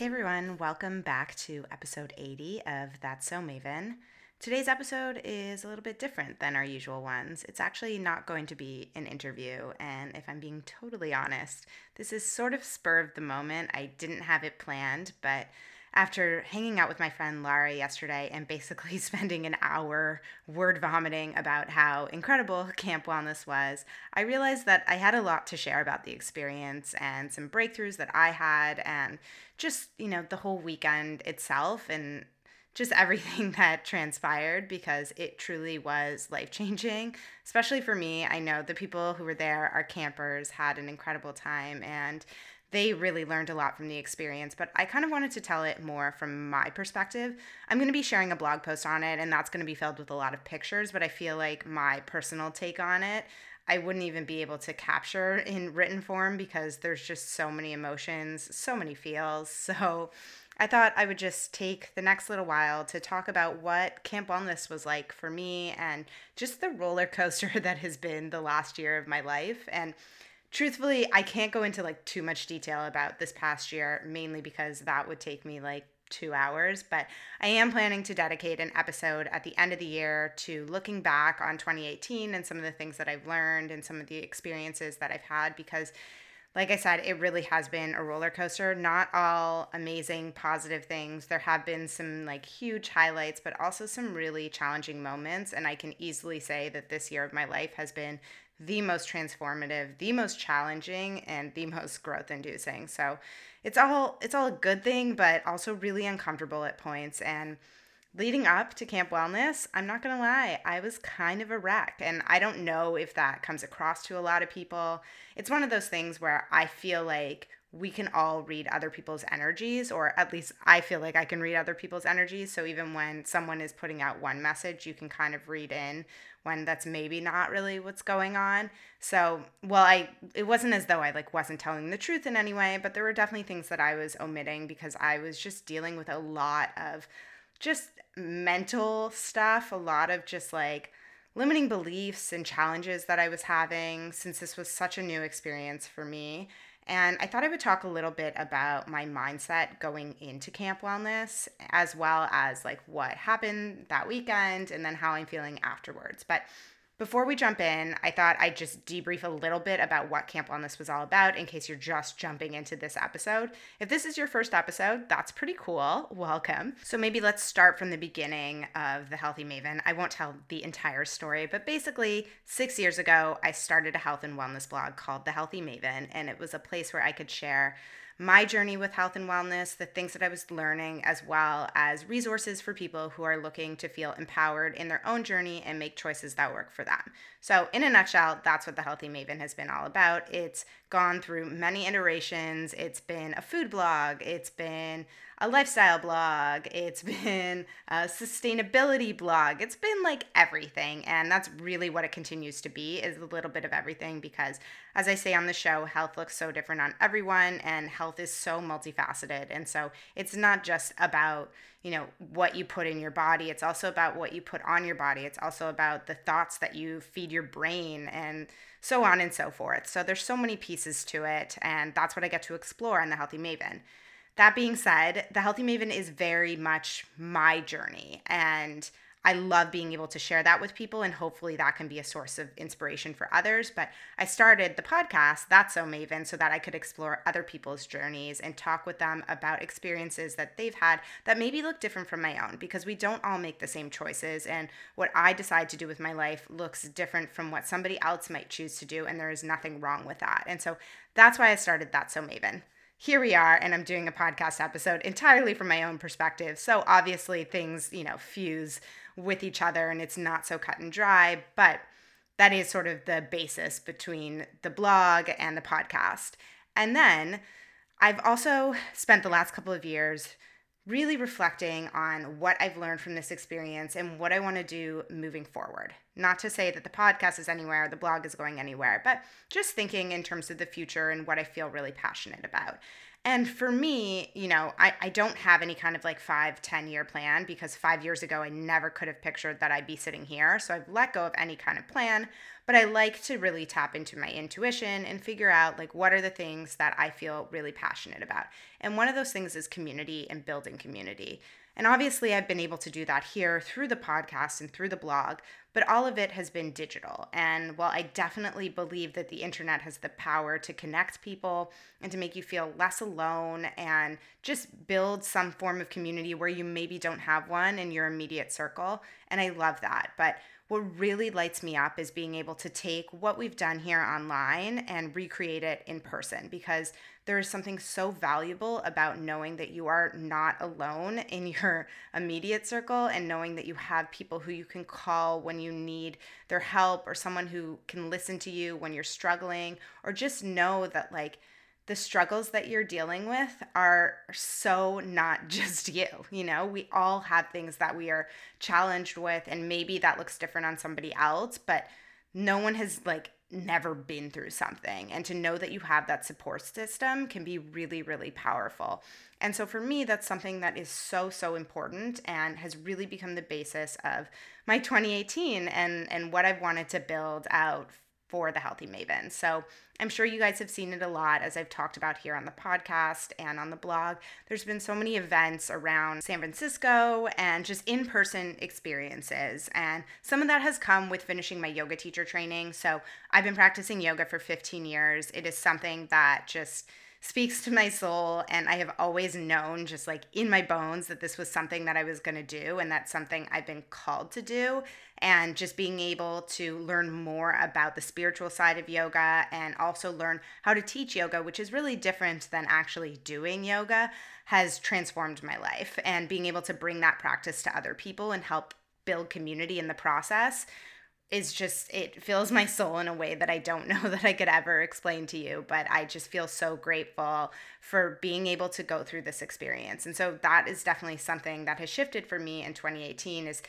Hey everyone, welcome back to episode 80 of That's So Maven. Today's episode is a little bit different than our usual ones. It's actually not going to be an interview, and if I'm being totally honest, this is sort of spur of the moment. I didn't have it planned, but after hanging out with my friend Lara yesterday and basically spending an hour word vomiting about how incredible Camp Wellness was, I realized that I had a lot to share about the experience and some breakthroughs that I had and just, you know, the whole weekend itself and just everything that transpired because it truly was life changing, especially for me. I know the people who were there, our campers, had an incredible time and they really learned a lot from the experience, but I kind of wanted to tell it more from my perspective. I'm going to be sharing a blog post on it, and that's going to be filled with a lot of pictures, but I feel like my personal take on it, I wouldn't even be able to capture in written form because there's just so many emotions, so many feels. So I thought I would just take the next little while to talk about what Camp Wellness was like for me and just the roller coaster that has been the last year of my life. And truthfully, I can't go into like too much detail about this past year, mainly because that would take me like two hours. But I am planning to dedicate an episode at the end of the year to looking back on 2018 and some of the things that I've learned and some of the experiences that I've had because. Like I said, it really has been a roller coaster. Not all amazing, positive things. There have been some like huge highlights, but also some really challenging moments. And I can easily say that this year of my life has been the most transformative, the most challenging, and the most growth inducing. So it's all it's all a good thing, but also really uncomfortable at points. And leading up to Camp Wellness, I'm not gonna lie, I was kind of a wreck. And I don't know if that comes across to a lot of people. It's one of those things where I feel like we can all read other people's energies, or at least I feel like I can read other people's energies. So even when someone is putting out one message, you can kind of read in when that's maybe not really what's going on. So, well, I it wasn't as though I like wasn't telling the truth in any way, but there were definitely things that I was omitting because I was just dealing with a lot of just mental stuff, a lot of just like limiting beliefs and challenges that I was having since this was such a new experience for me. And I thought I would talk a little bit about my mindset going into Camp Wellness, as well as like what happened that weekend and then how I'm feeling afterwards. But before we jump in, I thought I'd just debrief a little bit about what Camp Wellness was all about in case you're just jumping into this episode. If this is your first episode, that's pretty cool. Welcome. So maybe let's start from the beginning of The Healthy Maven. I won't tell the entire story, but basically, six years ago, I started a health and wellness blog called The Healthy Maven, and it was a place where I could share my journey with health and wellness, the things that I was learning, as well as resources for people who are looking to feel empowered in their own journey and make choices that work for them. So, in a nutshell, that's what the Healthy Maven has been all about. It's gone through many iterations. It's been a food blog, it's been a lifestyle blog, it's been a sustainability blog. It's been like everything, and that's really what it continues to be is a little bit of everything because as I say on the show, health looks so different on everyone and health is so multifaceted. And so it's not just about, you know, what you put in your body, it's also about what you put on your body. It's also about the thoughts that you feed your brain and so on and so forth. So there's so many pieces to it, and that's what I get to explore on the Healthy Maven. That being said, the Healthy Maven is very much my journey. And I love being able to share that with people, and hopefully that can be a source of inspiration for others. But I started the podcast, That's So Maven, so that I could explore other people's journeys and talk with them about experiences that they've had that maybe look different from my own because we don't all make the same choices. And what I decide to do with my life looks different from what somebody else might choose to do, and there is nothing wrong with that. And so that's why I started That's So Maven here we are and i'm doing a podcast episode entirely from my own perspective. So obviously things you know fuse with each other and it's not so cut and dry but that is sort of the basis between the blog and the podcast. And then i've also spent the last couple of years really reflecting on what I've learned from this experience and what I want to do moving forward. Not to say that the podcast is anywhere, the blog is going anywhere, but just thinking in terms of the future and what I feel really passionate about. And for me, you know, I, I don't have any kind of like five, 10 year plan because five years ago, I never could have pictured that I'd be sitting here. So I've let go of any kind of plan, but I like to really tap into my intuition and figure out like what are the things that I feel really passionate about. And one of those things is community and building community. And obviously, I've been able to do that here through the podcast and through the blog, but all of it has been digital. And while I definitely believe that the internet has the power to connect people and to make you feel less alone and just build some form of community where you maybe don't have one in your immediate circle, and I love that. But what really lights me up is being able to take what we've done here online and recreate it in person because there is something so valuable about knowing that you are not alone in your immediate circle and knowing that you have people who you can call when you need their help or someone who can listen to you when you're struggling or just know that like the struggles that you're dealing with are so not just you. You know, we all have things that we are challenged with, and maybe that looks different on somebody else, but no one has like never been through something. And to know that you have that support system can be really, really powerful. And so for me, that's something that is so, so important and has really become the basis of my 2018 and, and what I've wanted to build out for the Healthy Maven. So I'm sure you guys have seen it a lot as I've talked about here on the podcast and on the blog. There's been so many events around San Francisco and just in person experiences. And some of that has come with finishing my yoga teacher training. So I've been practicing yoga for 15 years. It is something that just speaks to my soul and I have always known just like in my bones that this was something that I was going to do and that's something I've been called to do. And just being able to learn more about the spiritual side of yoga and also learn how to teach yoga which is really different than actually doing yoga has transformed my life. And being able to bring that practice to other people and help build community in the process is just it fills my soul in a way that I don't know that I could ever explain to you but I just feel so grateful for being able to go through this experience. And so that is definitely something that has shifted for me in 2018 is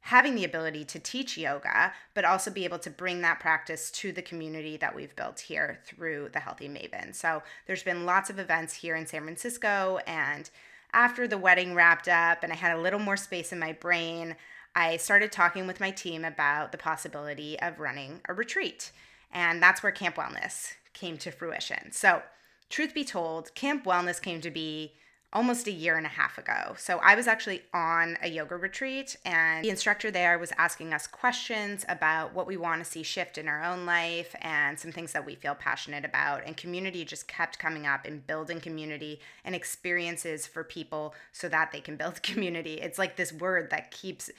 having the ability to teach yoga but also be able to bring that practice to the community that we've built here through the Healthy Maven. So there's been lots of events here in San Francisco and after the wedding wrapped up and I had a little more space in my brain I started talking with my team about the possibility of running a retreat. And that's where Camp Wellness came to fruition. So, truth be told, Camp Wellness came to be almost a year and a half ago. So I was actually on a yoga retreat, and the instructor there was asking us questions about what we want to see shift in our own life and some things that we feel passionate about. And community just kept coming up and building community and experiences for people so that they can build community. It's like this word that keeps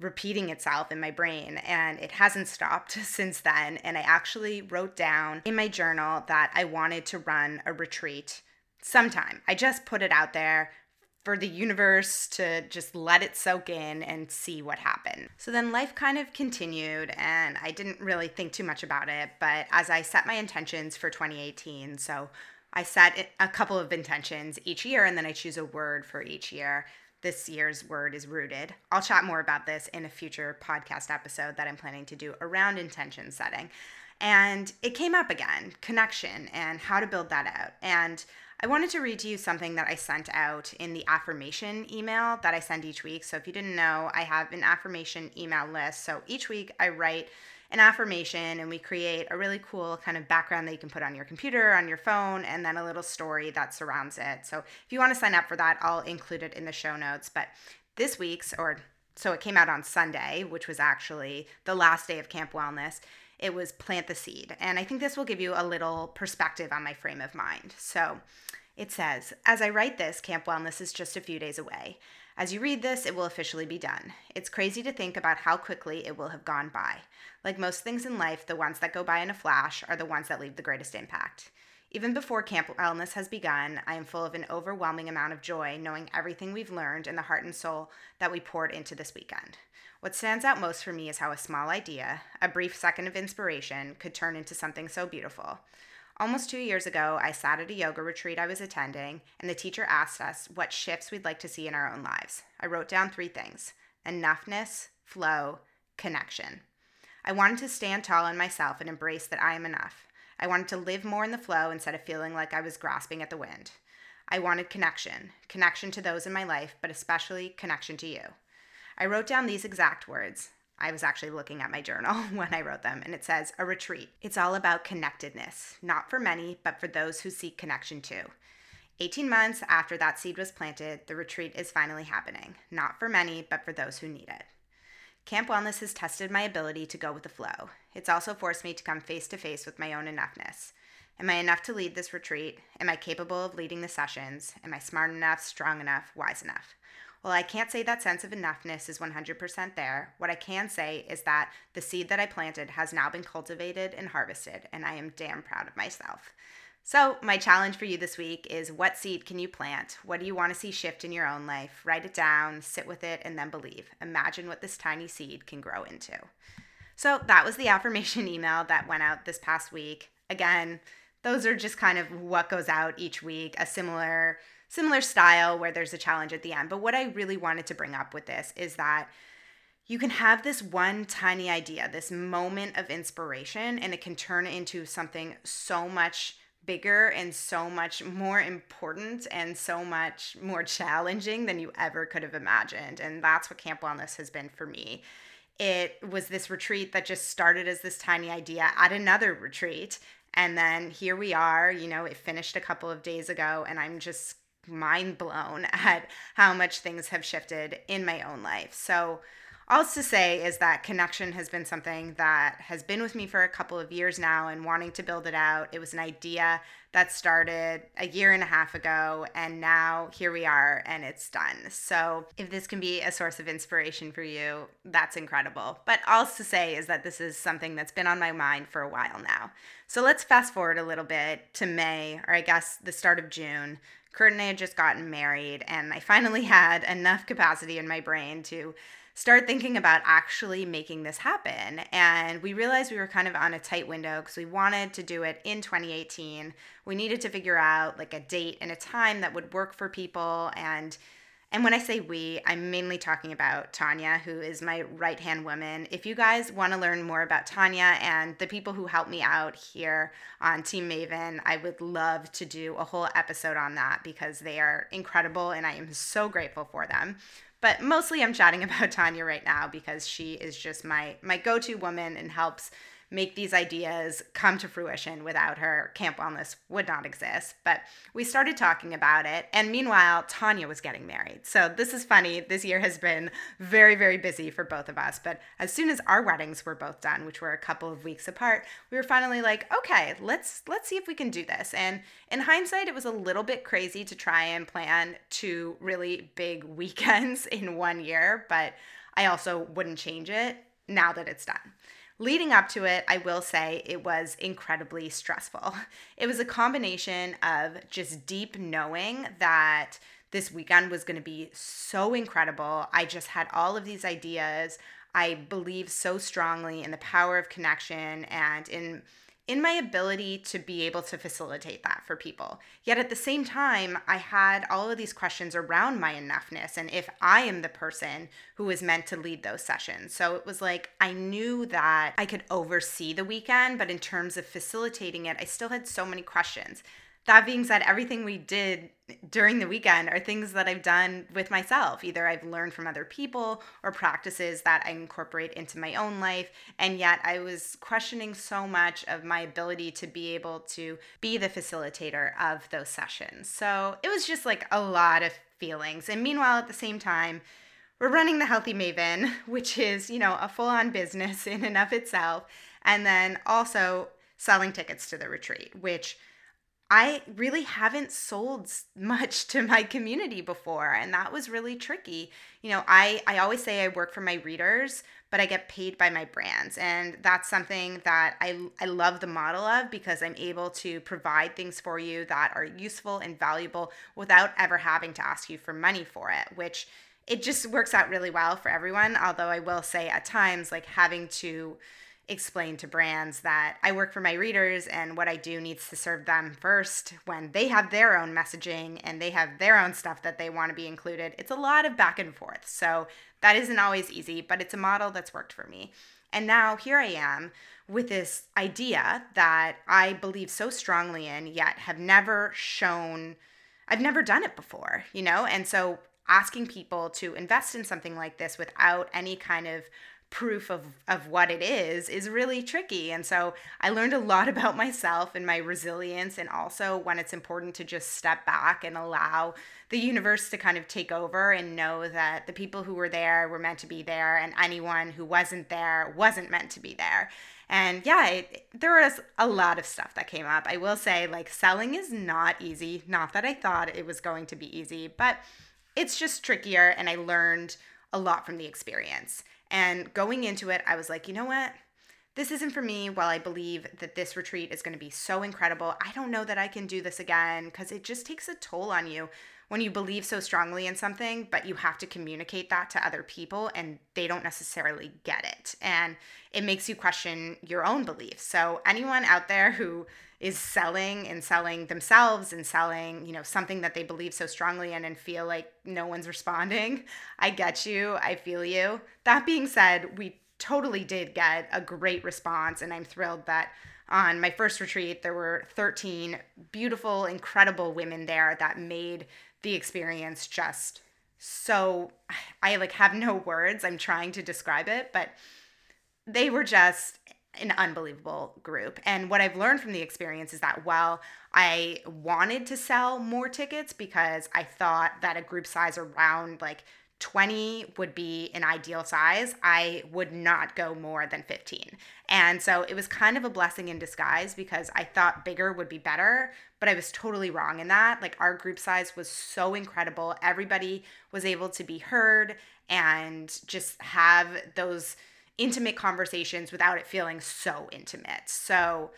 repeating itself in my brain and it hasn't stopped since then and I actually wrote down in my journal that I wanted to run a retreat sometime. I just put it out there for the universe to just let it soak in and see what happened. So then life kind of continued and I didn't really think too much about it, but as I set my intentions for 2018, so I set a couple of intentions each year and then I choose a word for each year this year's word is rooted. I'll chat more about this in a future podcast episode that I'm planning to do around intention setting. And it came up again connection and how to build that out. And I wanted to read to you something that I sent out in the affirmation email that I send each week. So if you didn't know, I have an affirmation email list. So each week I write an affirmation and we create a really cool kind of background that you can put on your computer, on your phone, and then a little story that surrounds it. So if you want to sign up for that, I'll include it in the show notes. But this week's, or so it came out on Sunday, which was actually the last day of Camp Wellness. It was plant the seed. And I think this will give you a little perspective on my frame of mind. So it says, as I write this, Camp Wellness is just a few days away. As you read this, it will officially be done. It's crazy to think about how quickly it will have gone by. Like most things in life, the ones that go by in a flash are the ones that leave the greatest impact. Even before Camp Wellness has begun, I am full of an overwhelming amount of joy knowing everything we've learned and the heart and soul that we poured into this weekend. What stands out most for me is how a small idea, a brief second of inspiration, could turn into something so beautiful. Almost two years ago, I sat at a yoga retreat I was attending, and the teacher asked us what shifts we'd like to see in our own lives. I wrote down three things enoughness, flow, connection. I wanted to stand tall in myself and embrace that I am enough. I wanted to live more in the flow instead of feeling like I was grasping at the wind. I wanted connection, connection to those in my life, but especially connection to you. I wrote down these exact words. I was actually looking at my journal when I wrote them, and it says, A retreat. It's all about connectedness, not for many, but for those who seek connection too. 18 months after that seed was planted, the retreat is finally happening, not for many, but for those who need it. Camp Wellness has tested my ability to go with the flow. It's also forced me to come face to face with my own enoughness. Am I enough to lead this retreat? Am I capable of leading the sessions? Am I smart enough, strong enough, wise enough? Well, I can't say that sense of enoughness is 100% there. What I can say is that the seed that I planted has now been cultivated and harvested, and I am damn proud of myself. So, my challenge for you this week is what seed can you plant? What do you want to see shift in your own life? Write it down, sit with it, and then believe. Imagine what this tiny seed can grow into. So, that was the affirmation email that went out this past week. Again, those are just kind of what goes out each week, a similar similar style where there's a challenge at the end. But what I really wanted to bring up with this is that you can have this one tiny idea, this moment of inspiration, and it can turn into something so much bigger and so much more important and so much more challenging than you ever could have imagined. And that's what Camp Wellness has been for me. It was this retreat that just started as this tiny idea at another retreat. And then here we are, you know, it finished a couple of days ago, and I'm just mind blown at how much things have shifted in my own life. So, all to say is that connection has been something that has been with me for a couple of years now and wanting to build it out. It was an idea that started a year and a half ago, and now here we are and it's done. So, if this can be a source of inspiration for you, that's incredible. But all to say is that this is something that's been on my mind for a while now. So, let's fast forward a little bit to May, or I guess the start of June. Kurt and I had just gotten married, and I finally had enough capacity in my brain to start thinking about actually making this happen. And we realized we were kind of on a tight window because we wanted to do it in 2018. We needed to figure out like a date and a time that would work for people and and when I say we, I'm mainly talking about Tanya, who is my right hand woman. If you guys want to learn more about Tanya and the people who help me out here on Team Maven, I would love to do a whole episode on that because they are incredible and I am so grateful for them. But mostly I'm chatting about Tanya right now because she is just my my go-to woman and helps make these ideas come to fruition without her. Camp Wellness would not exist. But we started talking about it. And meanwhile, Tanya was getting married. So this is funny. This year has been very, very busy for both of us. But as soon as our weddings were both done, which were a couple of weeks apart, we were finally like, okay, let's let's see if we can do this. And in hindsight, it was a little bit crazy to try and plan two really big weekends in one year, but I also wouldn't change it now that it's done. Leading up to it, I will say it was incredibly stressful. It was a combination of just deep knowing that this weekend was going to be so incredible. I just had all of these ideas. I believe so strongly in the power of connection and in in my ability to be able to facilitate that for people. Yet at the same time, I had all of these questions around my enoughness and if I am the person who is meant to lead those sessions. So it was like I knew that I could oversee the weekend, but in terms of facilitating it, I still had so many questions that being said, everything we did during the weekend are things that I've done with myself. Either I've learned from other people or practices that I incorporate into my own life. And yet I was questioning so much of my ability to be able to be the facilitator of those sessions. So it was just like a lot of feelings. And meanwhile, at the same time, we're running the Healthy Maven, which is, you know, a full on business in and of itself. And then also selling tickets to the retreat, which I really haven't sold much to my community before and that was really tricky. You know, I I always say I work for my readers, but I get paid by my brands and that's something that I I love the model of because I'm able to provide things for you that are useful and valuable without ever having to ask you for money for it, which it just works out really well for everyone, although I will say at times like having to explain to brands that I work for my readers and what I do needs to serve them first when they have their own messaging and they have their own stuff that they want to be included. It's a lot of back and forth. So that isn't always easy, but it's a model that's worked for me. And now here I am with this idea that I believe so strongly in, yet have never shown I've never done it before, you know? And so asking people to invest in something like this without any kind of proof of, of what it is is really tricky. And so I learned a lot about myself and my resilience, and also when it's important to just step back and allow the universe to kind of take over and know that the people who were there were meant to be there, and anyone who wasn't there wasn't meant to be there. And yeah, it, there was a lot of stuff that came up. I will say, like, selling is not easy. Not that I thought it was going to be easy, but it's just trickier. And I learned a lot from the experience. And going into it, I was like, you know what? This isn't for me. While I believe that this retreat is going to be so incredible, I don't know that I can do this again because it just takes a toll on you when you believe so strongly in something, but you have to communicate that to other people and they don't necessarily get it. And it makes you question your own beliefs. So, anyone out there who is selling and selling themselves and selling, you know, something that they believe so strongly in and feel like no one's responding, I get you. I feel you. That being said, we totally did get a great response and I'm thrilled that on my first retreat there were 13 beautiful incredible women there that made the experience just so I like have no words. I'm trying to describe it, but they were just an unbelievable group. And what I've learned from the experience is that while I wanted to sell more tickets because I thought that a group size around like 20 would be an ideal size, I would not go more than 15. And so it was kind of a blessing in disguise because I thought bigger would be better, but I was totally wrong in that. Like our group size was so incredible. Everybody was able to be heard and just have those intimate conversations without it feeling so intimate. So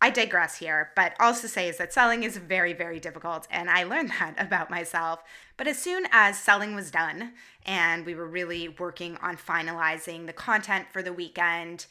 I digress here, but also say is that selling is very, very difficult, and I learned that about myself. But as soon as selling was done and we were really working on finalizing the content for the weekend,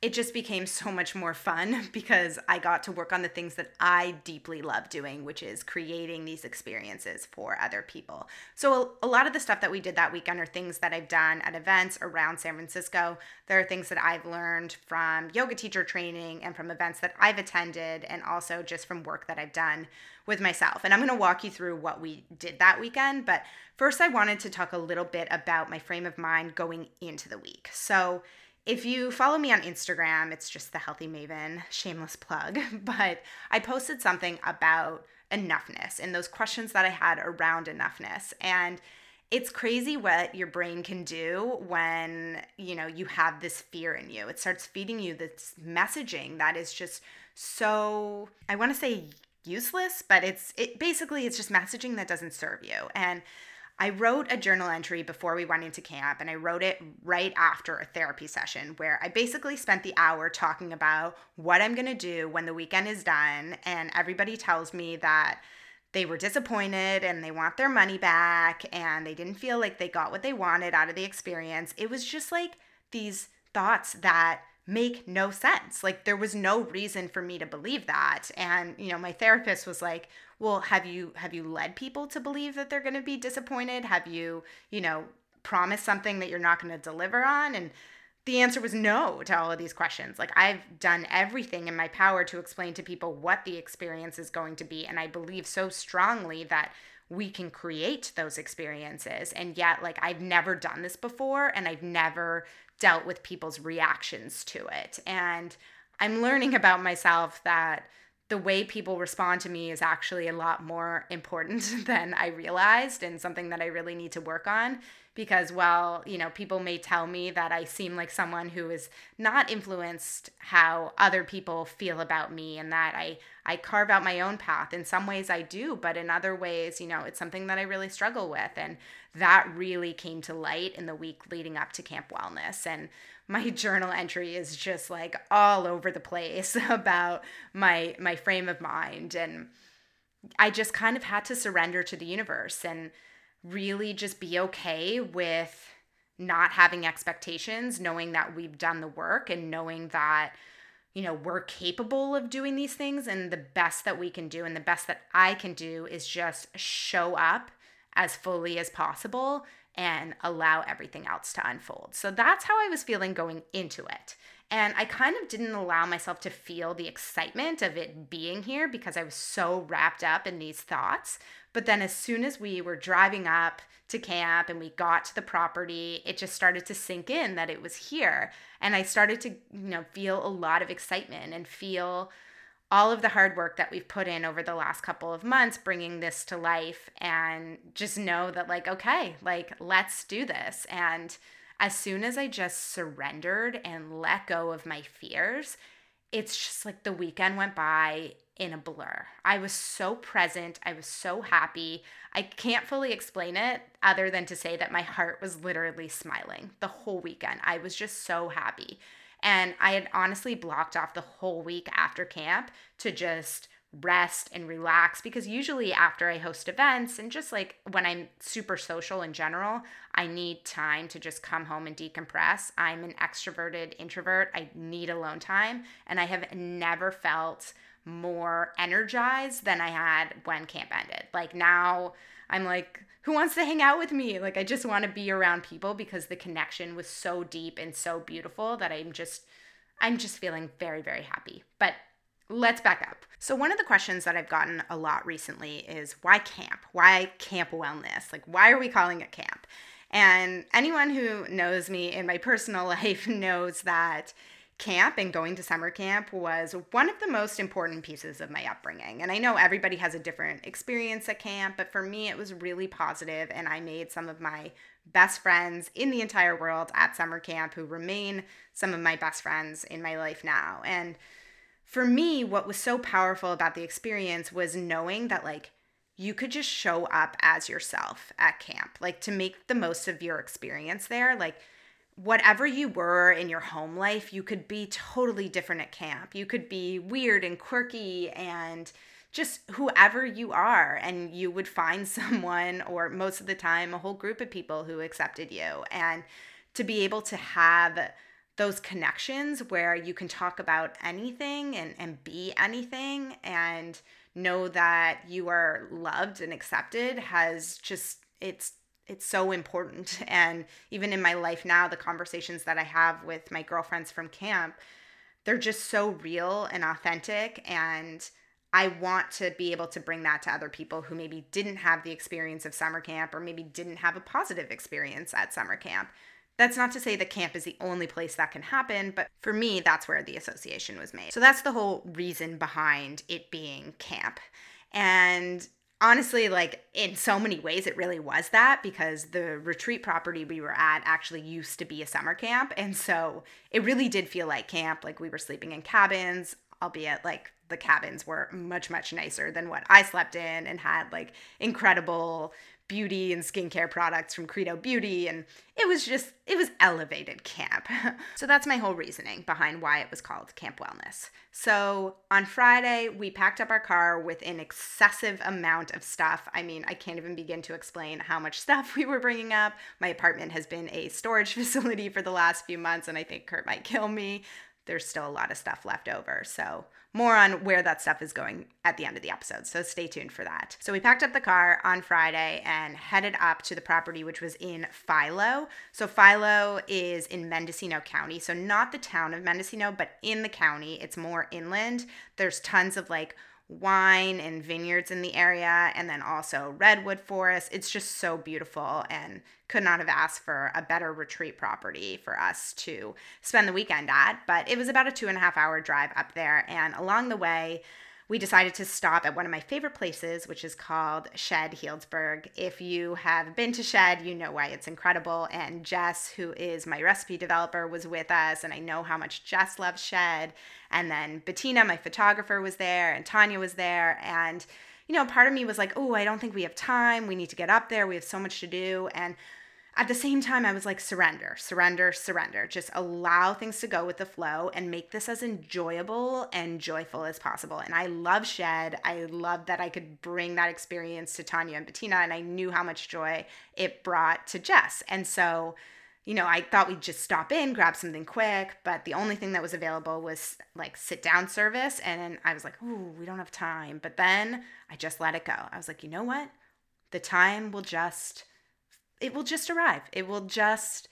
it just became so much more fun because I got to work on the things that I deeply love doing, which is creating these experiences for other people. So, a lot of the stuff that we did that weekend are things that I've done at events around San Francisco. There are things that I've learned from yoga teacher training and from events that I've attended, and also just from work that I've done with myself. And I'm going to walk you through what we did that weekend. But first, I wanted to talk a little bit about my frame of mind going into the week. So, if you follow me on Instagram, it's just the Healthy Maven, shameless plug, but I posted something about enoughness and those questions that I had around enoughness. And it's crazy what your brain can do when, you know, you have this fear in you. It starts feeding you this messaging that is just so I want to say useless, but it's it basically it's just messaging that doesn't serve you. And I wrote a journal entry before we went into camp, and I wrote it right after a therapy session where I basically spent the hour talking about what I'm gonna do when the weekend is done. And everybody tells me that they were disappointed and they want their money back and they didn't feel like they got what they wanted out of the experience. It was just like these thoughts that make no sense. Like there was no reason for me to believe that. And you know, my therapist was like, well have you have you led people to believe that they're going to be disappointed have you you know promised something that you're not going to deliver on and the answer was no to all of these questions. Like, I've done everything in my power to explain to people what the experience is going to be. And I believe so strongly that we can create those experiences. And yet, like, I've never done this before and I've never dealt with people's reactions to it. And I'm learning about myself that the way people respond to me is actually a lot more important than I realized and something that I really need to work on because while, you know, people may tell me that I seem like someone who is not influenced how other people feel about me and that I I carve out my own path. In some ways I do, but in other ways, you know, it's something that I really struggle with and that really came to light in the week leading up to Camp Wellness. And my journal entry is just like all over the place about my my frame of mind. And I just kind of had to surrender to the universe and really just be okay with not having expectations, knowing that we've done the work and knowing that you know, we're capable of doing these things. And the best that we can do and the best that I can do is just show up as fully as possible and allow everything else to unfold. So that's how I was feeling going into it. And I kind of didn't allow myself to feel the excitement of it being here because I was so wrapped up in these thoughts. But then as soon as we were driving up to camp and we got to the property, it just started to sink in that it was here. And I started to, you know, feel a lot of excitement and feel all of the hard work that we've put in over the last couple of months bringing this to life and just know that like okay like let's do this and as soon as i just surrendered and let go of my fears it's just like the weekend went by in a blur. I was so present. I was so happy. I can't fully explain it other than to say that my heart was literally smiling the whole weekend. I was just so happy. And I had honestly blocked off the whole week after camp to just rest and relax because usually after I host events and just like when I'm super social in general, I need time to just come home and decompress. I'm an extroverted introvert. I need alone time and I have never felt more energized than I had when camp ended. Like now I'm like who wants to hang out with me? Like I just want to be around people because the connection was so deep and so beautiful that I'm just I'm just feeling very very happy. But let's back up. So, one of the questions that I've gotten a lot recently is why camp? Why camp wellness? Like, why are we calling it camp? And anyone who knows me in my personal life knows that camp and going to summer camp was one of the most important pieces of my upbringing. And I know everybody has a different experience at camp, but for me, it was really positive, and I made some of my best friends in the entire world at summer camp who remain some of my best friends in my life now. And for me, what was so powerful about the experience was knowing that, like, you could just show up as yourself at camp, like, to make the most of your experience there. Like, whatever you were in your home life, you could be totally different at camp. You could be weird and quirky and just whoever you are and you would find someone or most of the time a whole group of people who accepted you and to be able to have those connections where you can talk about anything and, and be anything and know that you are loved and accepted has just it's it's so important and even in my life now the conversations that i have with my girlfriends from camp they're just so real and authentic and I want to be able to bring that to other people who maybe didn't have the experience of summer camp or maybe didn't have a positive experience at summer camp. That's not to say that camp is the only place that can happen, but for me, that's where the association was made. So that's the whole reason behind it being camp. And honestly, like in so many ways, it really was that because the retreat property we were at actually used to be a summer camp. And so it really did feel like camp. Like we were sleeping in cabins, albeit like the cabins were much, much nicer than what I slept in and had like incredible beauty and skincare products from Credo Beauty. And it was just, it was elevated camp. so that's my whole reasoning behind why it was called Camp Wellness. So on Friday, we packed up our car with an excessive amount of stuff. I mean, I can't even begin to explain how much stuff we were bringing up. My apartment has been a storage facility for the last few months, and I think Kurt might kill me there's still a lot of stuff left over. So, more on where that stuff is going at the end of the episode. So, stay tuned for that. So, we packed up the car on Friday and headed up to the property, which was in Philo. So, Philo is in Mendocino County. So, not the town of Mendocino, but in the county. It's more inland. There's tons of like wine and vineyards in the area, and then also redwood forest. It's just so beautiful and could not have asked for a better retreat property for us to spend the weekend at. But it was about a two and a half hour drive up there, and along the way, we decided to stop at one of my favorite places, which is called Shed Healdsburg. If you have been to Shed, you know why it's incredible. And Jess, who is my recipe developer, was with us, and I know how much Jess loves Shed. And then Bettina, my photographer, was there, and Tanya was there. And, you know, part of me was like, oh, I don't think we have time. We need to get up there. We have so much to do. And at the same time, I was like, surrender, surrender, surrender. Just allow things to go with the flow and make this as enjoyable and joyful as possible. And I love Shed. I love that I could bring that experience to Tanya and Bettina, and I knew how much joy it brought to Jess. And so, you know, I thought we'd just stop in, grab something quick, but the only thing that was available was like sit down service. And I was like, ooh, we don't have time. But then I just let it go. I was like, you know what? The time will just it will just arrive. It will just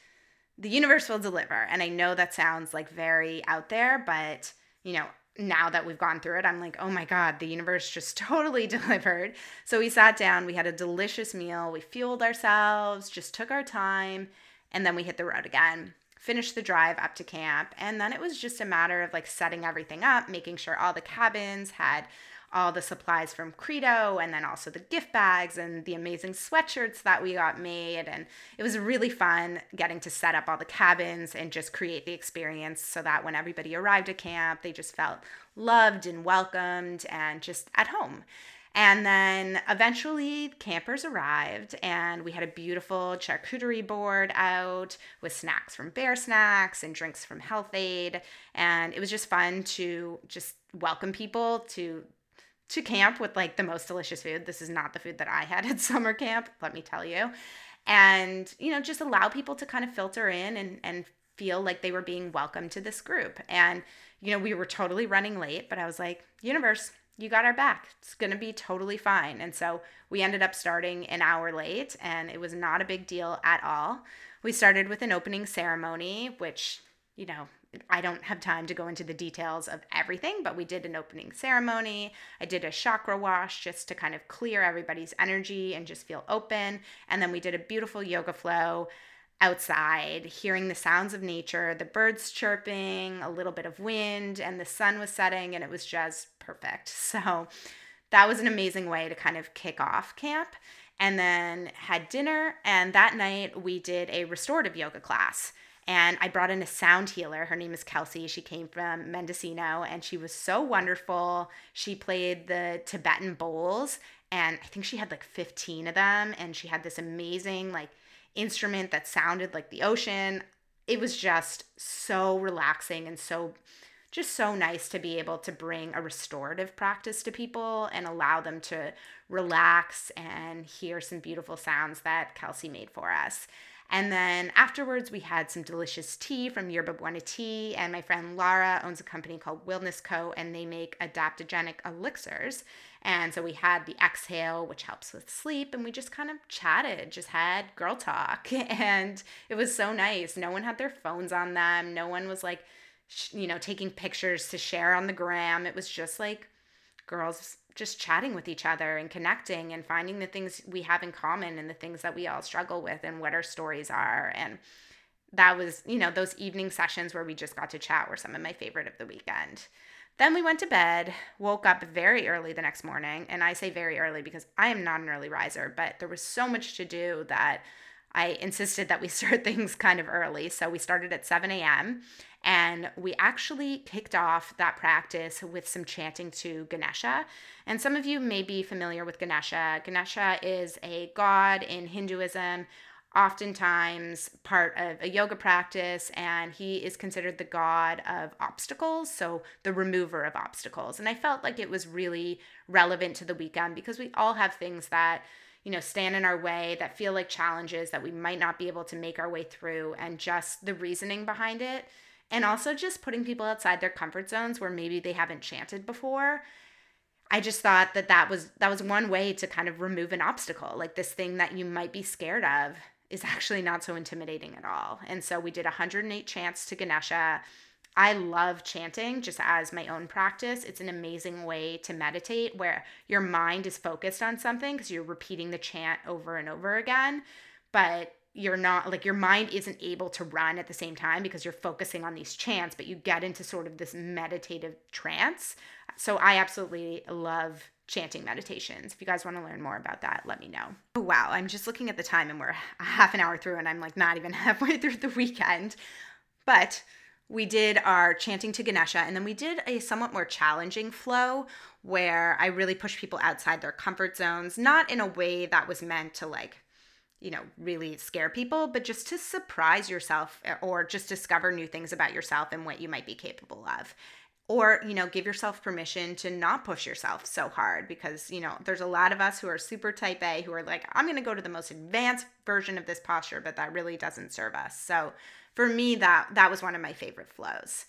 the universe will deliver. And I know that sounds like very out there, but you know, now that we've gone through it, I'm like, oh my God, the universe just totally delivered. So we sat down, we had a delicious meal, we fueled ourselves, just took our time, and then we hit the road again. Finished the drive up to camp, and then it was just a matter of like setting everything up, making sure all the cabins had all the supplies from Credo and then also the gift bags and the amazing sweatshirts that we got made. And it was really fun getting to set up all the cabins and just create the experience so that when everybody arrived at camp, they just felt loved and welcomed and just at home. And then eventually campers arrived and we had a beautiful charcuterie board out with snacks from Bear Snacks and drinks from Health-Ade. And it was just fun to just welcome people to to camp with like the most delicious food. This is not the food that I had at summer camp, let me tell you. And, you know, just allow people to kind of filter in and, and feel like they were being welcome to this group. And, you know, we were totally running late, but I was like, universe, you got our back. It's going to be totally fine. And so we ended up starting an hour late, and it was not a big deal at all. We started with an opening ceremony, which, you know, I don't have time to go into the details of everything, but we did an opening ceremony. I did a chakra wash just to kind of clear everybody's energy and just feel open. And then we did a beautiful yoga flow outside, hearing the sounds of nature, the birds chirping, a little bit of wind, and the sun was setting, and it was just perfect. So that was an amazing way to kind of kick off camp. And then had dinner, and that night we did a restorative yoga class. And I brought in a sound healer. Her name is Kelsey. She came from Mendocino and she was so wonderful. She played the Tibetan bowls and I think she had like 15 of them and she had this amazing like instrument that sounded like the ocean. It was just so relaxing and so just so nice to be able to bring a restorative practice to people and allow them to relax and hear some beautiful sounds that Kelsey made for us. And then afterwards, we had some delicious tea from Yerba Buena Tea. And my friend Lara owns a company called Wellness Co., and they make adaptogenic elixirs. And so we had the exhale, which helps with sleep, and we just kind of chatted, just had girl talk. And it was so nice. No one had their phones on them, no one was like, you know, taking pictures to share on the gram. It was just like girls just chatting with each other and connecting and finding the things we have in common and the things that we all struggle with and what our stories are and that was you know those evening sessions where we just got to chat were some of my favorite of the weekend then we went to bed woke up very early the next morning and i say very early because i am not an early riser but there was so much to do that I insisted that we start things kind of early. So we started at 7 a.m. And we actually kicked off that practice with some chanting to Ganesha. And some of you may be familiar with Ganesha. Ganesha is a god in Hinduism, oftentimes part of a yoga practice, and he is considered the god of obstacles, so the remover of obstacles. And I felt like it was really relevant to the weekend because we all have things that you know, stand in our way, that feel like challenges that we might not be able to make our way through, and just the reasoning behind it. And also just putting people outside their comfort zones where maybe they haven't chanted before. I just thought that that was that was one way to kind of remove an obstacle, like this thing that you might be scared of is actually not so intimidating at all. And so we did 108 chants to Ganesha. I love chanting just as my own practice. It's an amazing way to meditate where your mind is focused on something because you're repeating the chant over and over again, but you're not like your mind isn't able to run at the same time because you're focusing on these chants, but you get into sort of this meditative trance. So I absolutely love chanting meditations. If you guys want to learn more about that, let me know. Oh, wow. I'm just looking at the time and we're half an hour through and I'm like not even halfway through the weekend. But we did our chanting to Ganesha, and then we did a somewhat more challenging flow where I really pushed people outside their comfort zones, not in a way that was meant to like, you know, really scare people, but just to surprise yourself eh, or just discover new things about yourself and what you might be capable of. Or, you know, give yourself permission to not push yourself so hard because, you know, there's a lot of us who are super type A who are like, I'm going to go to the most advanced version of this posture, but that really doesn't serve us. So, for me that that was one of my favorite flows.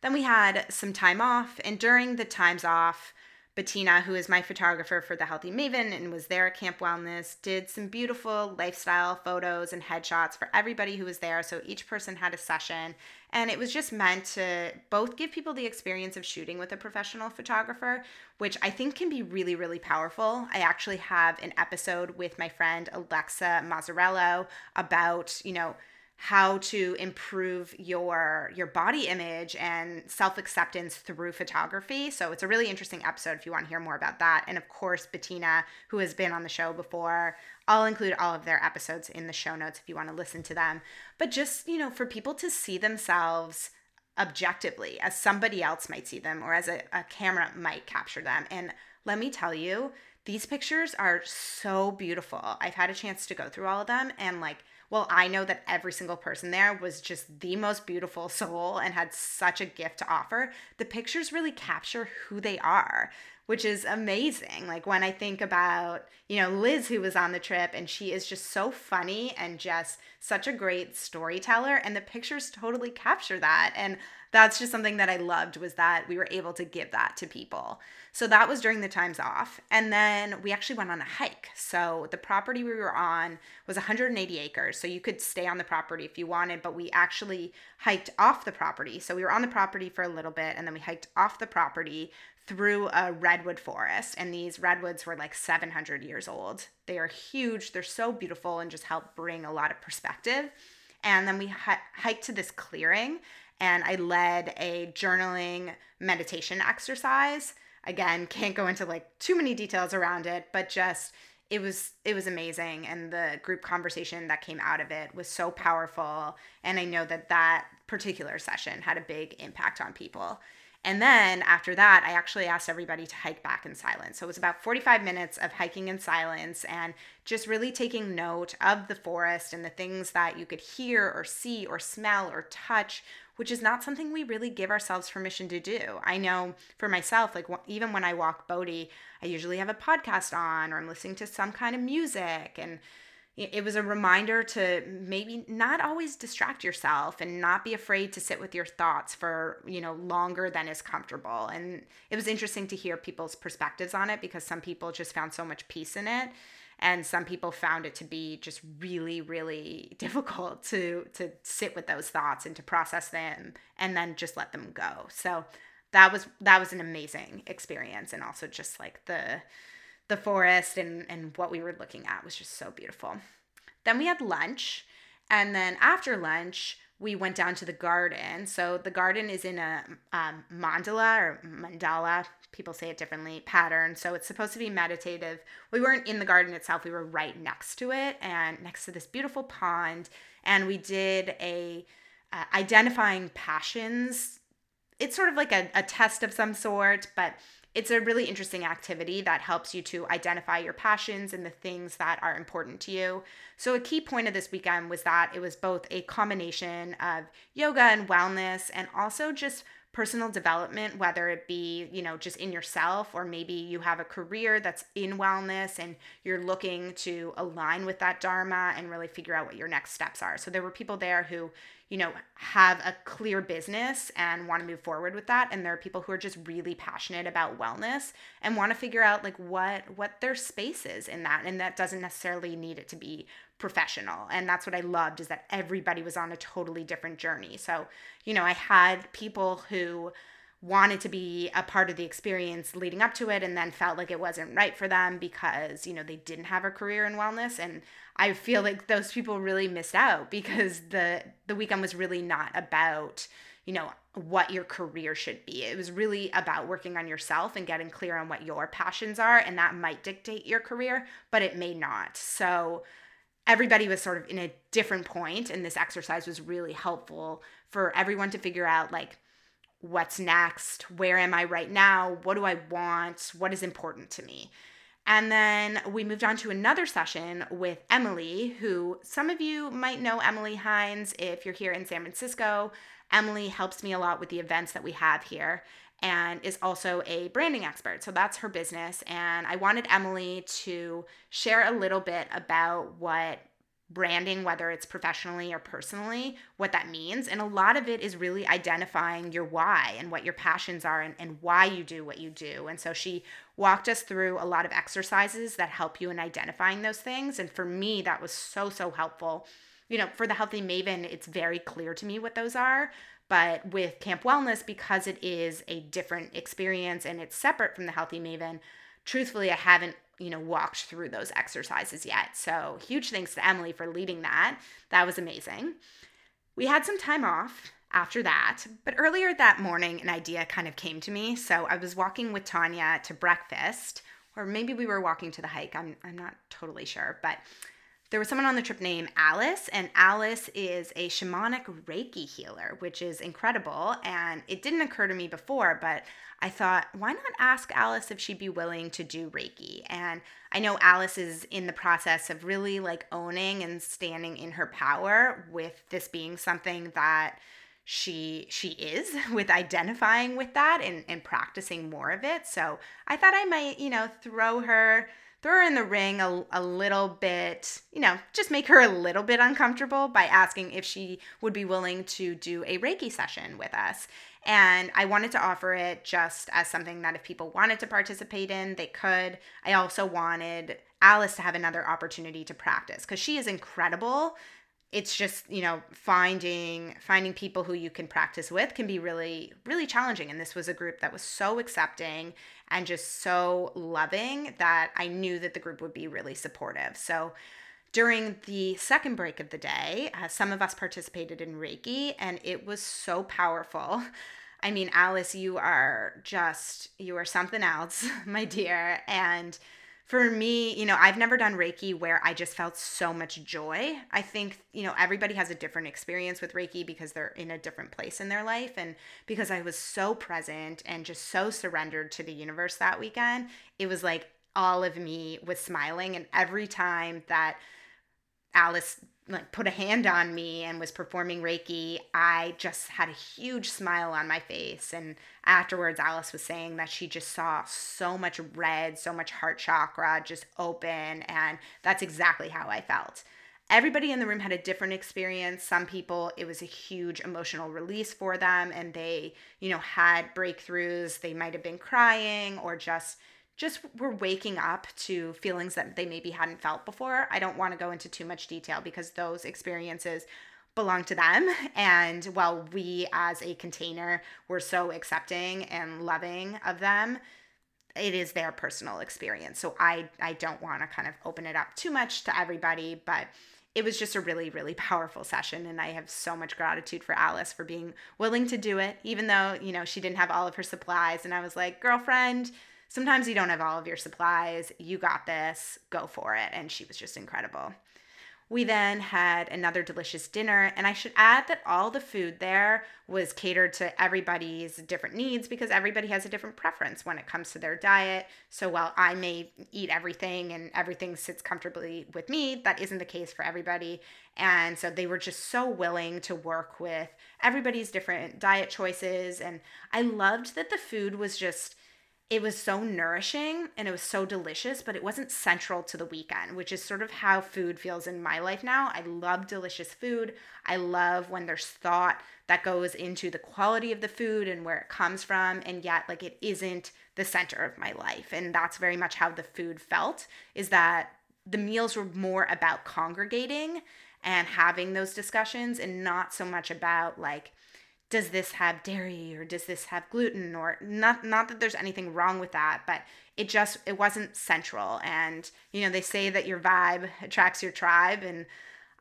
Then we had some time off and during the times off Bettina, who is my photographer for the Healthy Maven and was there at Camp Wellness, did some beautiful lifestyle photos and headshots for everybody who was there. So each person had a session. And it was just meant to both give people the experience of shooting with a professional photographer, which I think can be really, really powerful. I actually have an episode with my friend Alexa Mazzarello about, you know, how to improve your your body image and self-acceptance through photography. So it's a really interesting episode if you want to hear more about that. And of course, Bettina, who has been on the show before, I'll include all of their episodes in the show notes if you want to listen to them. But just, you know, for people to see themselves objectively as somebody else might see them or as a, a camera might capture them. And let me tell you, these pictures are so beautiful. I've had a chance to go through all of them and like well, I know that every single person there was just the most beautiful soul and had such a gift to offer. The pictures really capture who they are, which is amazing. Like when I think about, you know, Liz, who was on the trip, and she is just so funny and just such a great storyteller, and the pictures totally capture that. And that's just something that I loved was that we were able to give that to people. So that was during the times off. And then we actually went on a hike. So the property we were on was 180 acres. So you could stay on the property if you wanted, but we actually hiked off the property. So we were on the property for a little bit and then we hiked off the property through a redwood forest and these redwoods were like 700 years old. They are huge, they're so beautiful and just help bring a lot of perspective. And then we hiked to this clearing and I led a journaling meditation exercise. Again, can't go into like too many details around it, but just it was it was amazing and the group conversation that came out of it was so powerful and I know that that particular session had a big impact on people. And then after that, I actually asked everybody to hike back in silence. So it was about 45 minutes of hiking in silence and just really taking note of the forest and the things that you could hear or see or smell or touch which is not something we really give ourselves permission to do. I know for myself, like even when I walk Bodhi, I usually have a podcast on or I'm listening to some kind of music. And it was a reminder to maybe not always distract yourself and not be afraid to sit with your thoughts for, you know, longer than is comfortable. And it was interesting to hear people's perspectives on it because some people just found so much peace in it and some people found it to be just really really difficult to to sit with those thoughts and to process them and then just let them go so that was that was an amazing experience and also just like the the forest and and what we were looking at was just so beautiful then we had lunch and then after lunch we went down to the garden. So the garden is in a um, mandala or mandala, people say it differently, pattern. So it's supposed to be meditative. We weren't in the garden itself, we were right next to it and next to this beautiful pond. And we did a uh, identifying passions. It's sort of like a, a test of some sort, but it's a really interesting activity that helps you to identify your passions and the things that are important to you. So, a key point of this weekend was that it was both a combination of yoga and wellness and also just personal development whether it be you know just in yourself or maybe you have a career that's in wellness and you're looking to align with that dharma and really figure out what your next steps are. So there were people there who you know have a clear business and want to move forward with that. And there are people who are just really passionate about wellness and want to figure out like what what their space is in that. And that doesn't necessarily need it to be professional and that's what i loved is that everybody was on a totally different journey so you know i had people who wanted to be a part of the experience leading up to it and then felt like it wasn't right for them because you know they didn't have a career in wellness and I feel like those people really missed out because the the weekend was really not about, you know, what your career should be. It was really about working on yourself and getting clear on what your passions are and that might dictate your career, but it may not. So everybody was sort of in a different point and this exercise was really helpful for everyone to figure out like what's next, where am I right now, what do I want, what is important to me. And then we moved on to another session with Emily, who some of you might know Emily Hines if you're here in San Francisco. Emily helps me a lot with the events that we have here and is also a branding expert. So that's her business. And I wanted Emily to share a little bit about what branding, whether it's professionally or personally, what that means. And a lot of it is really identifying your why and what your passions are and, and why you do what you do. And so she walked us through a lot of exercises that help you in identifying those things. And for me, that was so, so helpful. You know, for the Healthy Maven, it's very clear to me what those are. But with Camp Wellness, because it is a different experience and it's separate from the Healthy Maven, truthfully, I haven't you know, walked through those exercises yet. So, huge thanks to Emily for leading that. That was amazing. We had some time off after that, but earlier that morning, an idea kind of came to me. So, I was walking with Tanya to breakfast, or maybe we were walking to the hike. I'm, I'm not totally sure, but there was someone on the trip named Alice, and Alice is a shamanic Reiki healer, which is incredible. And it didn't occur to me before, but I thought, why not ask Alice if she'd be willing to do Reiki? And I know Alice is in the process of really like owning and standing in her power with this being something that she she is with identifying with that and, and practicing more of it. So I thought I might, you know, throw her throw her in the ring a, a little bit, you know, just make her a little bit uncomfortable by asking if she would be willing to do a Reiki session with us. And I wanted to offer it just as something that if people wanted to participate in, they could. I also wanted Alice to have another opportunity to practice because she is incredible it's just you know finding finding people who you can practice with can be really really challenging. And this was a group that was so accepting and just so loving that i knew that the group would be really supportive. So during the second break of the day uh, some of us participated in reiki and it was so powerful. I mean alice you are just you are something else my dear. And for me, you know, I've never done Reiki where I just felt so much joy. I think, you know, everybody has a different experience with Reiki because they're in a different place in their life. And because I was so present and just so surrendered to the universe that weekend, it was like all of me was smiling. And every time that Alice like put a hand on me and was performing Reiki, I just had a huge smile on my face. And afterwards, Alice was saying that she just saw so much red, so much heart chakra just open. And that's exactly how I felt. Everybody in the room had a different experience. Some people, it was a huge emotional release for them, and they, you know, had breakthroughs. They might have been crying or just just were waking up to feelings that they maybe hadn't felt before. I don't want to go into too much detail because those experiences belong to them. And while we as a container were so accepting and loving of them, it is their personal experience. So I I don't want to kind of open it up too much to everybody, but it was just a really really powerful session and I have so much gratitude for Alice for being willing to do it even though, you know, she didn't have all of her supplies and I was like, "Girlfriend, sometimes you don't have all of your supplies. You got this. Go for it. And she was just incredible. We then had another delicious dinner, and I should add that all the food there was catered to everybody's different needs because everybody has a different preference when it comes to their diet. So while I may eat everything and everything sits comfortably with me, that isn't the case for everybody. And so they were just so willing to work with everybody's different diet choices. And I loved that the food was just it was so nourishing and it was so delicious, but it wasn't central to the weekend, which is sort of how food feels in my life now. I love delicious food. I love when there's thought that goes into the quality of the food and where it comes from, and yet, like, it isn't the center of my life. And that's very much how the food felt is that the meals were more about congregating and having those discussions and not so much about like does this have dairy or does this have gluten or not not that there's anything wrong with that but it just it wasn't central. And you know they say that your vibe attracts your tribe and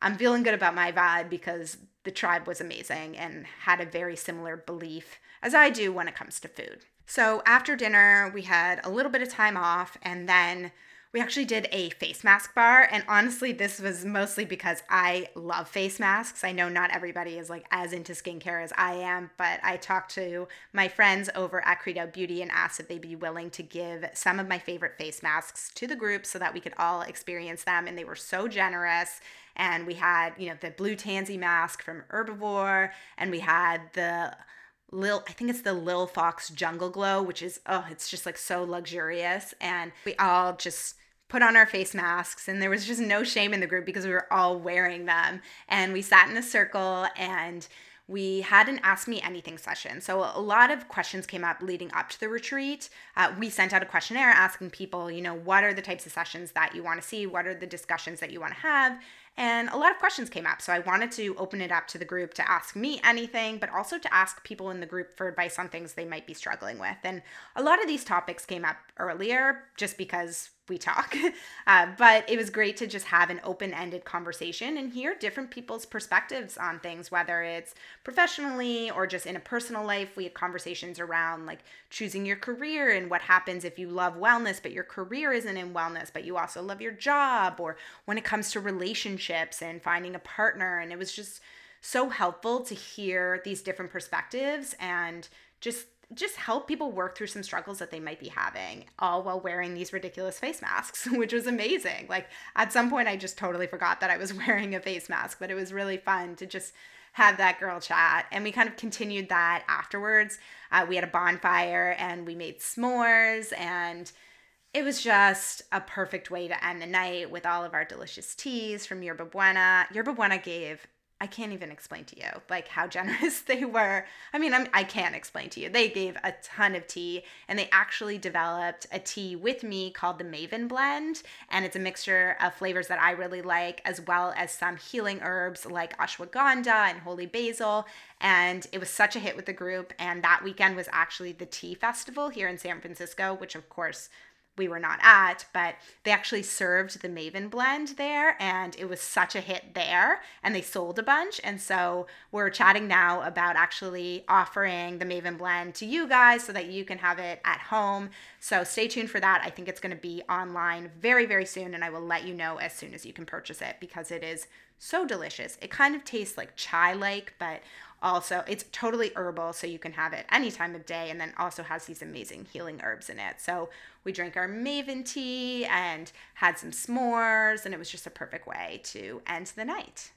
i'm feeling good about my vibe because the tribe was amazing and had a very similar belief as i do when it comes to food. So after dinner we had a little bit of time off and then we actually did a face mask bar and honestly this was mostly because i love face masks i know not everybody is like as into skincare as i am but i talked to my friends over at credo beauty and asked if they'd be willing to give some of my favorite face masks to the group so that we could all experience them and they were so generous and we had you know the blue tansy mask from herbivore and we had the Lil, I think it's the Lil Fox Jungle Glow, which is, oh, it's just like so luxurious. And we all just put on our face masks and there was just no shame in the group because we were all wearing them and we sat in a circle and we had an Ask Me Anything session. So a lot of questions came up leading up to the retreat. Uh, we sent out a questionnaire asking people, you know, what are the types of sessions that you want to see? What are the discussions that you want to have? And a lot of questions came up. So I wanted to open it up to the group to ask me anything, but also to ask people in the group for advice on things they might be struggling with. And a lot of these topics came up earlier just because we talk. Uh, but it was great to just have an open ended conversation and hear different people's perspectives on things, whether it's professionally or just in a personal life. We had conversations around like choosing your career and what happens if you love wellness, but your career isn't in wellness, but you also love your job, or when it comes to relationships and finding a partner. And it was just so helpful to hear these different perspectives and just just help people work through some struggles that they might be having, all while wearing these ridiculous face masks, which was amazing. Like at some point, I just totally forgot that I was wearing a face mask, but it was really fun to just have that girl chat. And we kind of continued that afterwards. Uh, we had a bonfire and we made s'mores and it was just a perfect way to end the night with all of our delicious teas from Yerba Buena. Yerba Buena gave I can't even explain to you like how generous they were. I mean, I'm, I can't explain to you. They gave a ton of tea and they actually developed a tea with me called the Maven Blend. And it's a mixture of flavors that I really like, as well as some healing herbs like ashwagandha and holy basil. And it was such a hit with the group. And that weekend was actually the tea festival here in San Francisco, which of course we were not at, but they actually served the Maven blend there and it was such a hit there and they sold a bunch. And so we're chatting now about actually offering the Maven blend to you guys so that you can have it at home. So stay tuned for that. I think it's going to be online very, very soon and I will let you know as soon as you can purchase it because it is so delicious. It kind of tastes like chai like, but also it's totally herbal so you can have it any time of day and then also has these amazing healing herbs in it. So we drank our maven tea and had some s'mores and it was just a perfect way to end the night.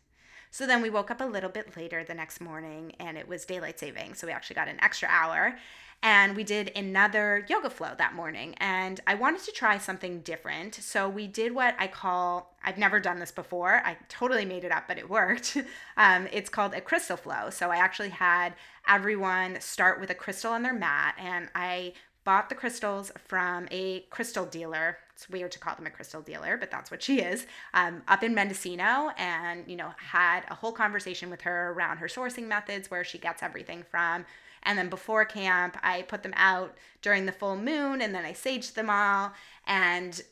So then we woke up a little bit later the next morning and it was daylight saving so we actually got an extra hour and we did another yoga flow that morning and i wanted to try something different. So we did what i call i've never done this before i totally made it up but it worked. Um, it's called a crystal flow. So i actually had everyone start with a crystal on their mat and i bought the crystals from a crystal dealer. It's weird to call them a crystal dealer, but that's what she is, um, up in Mendocino, and you know had a whole conversation with her around her sourcing methods, where she gets everything from, and then before camp, I put them out during the full moon and then I saged them all. And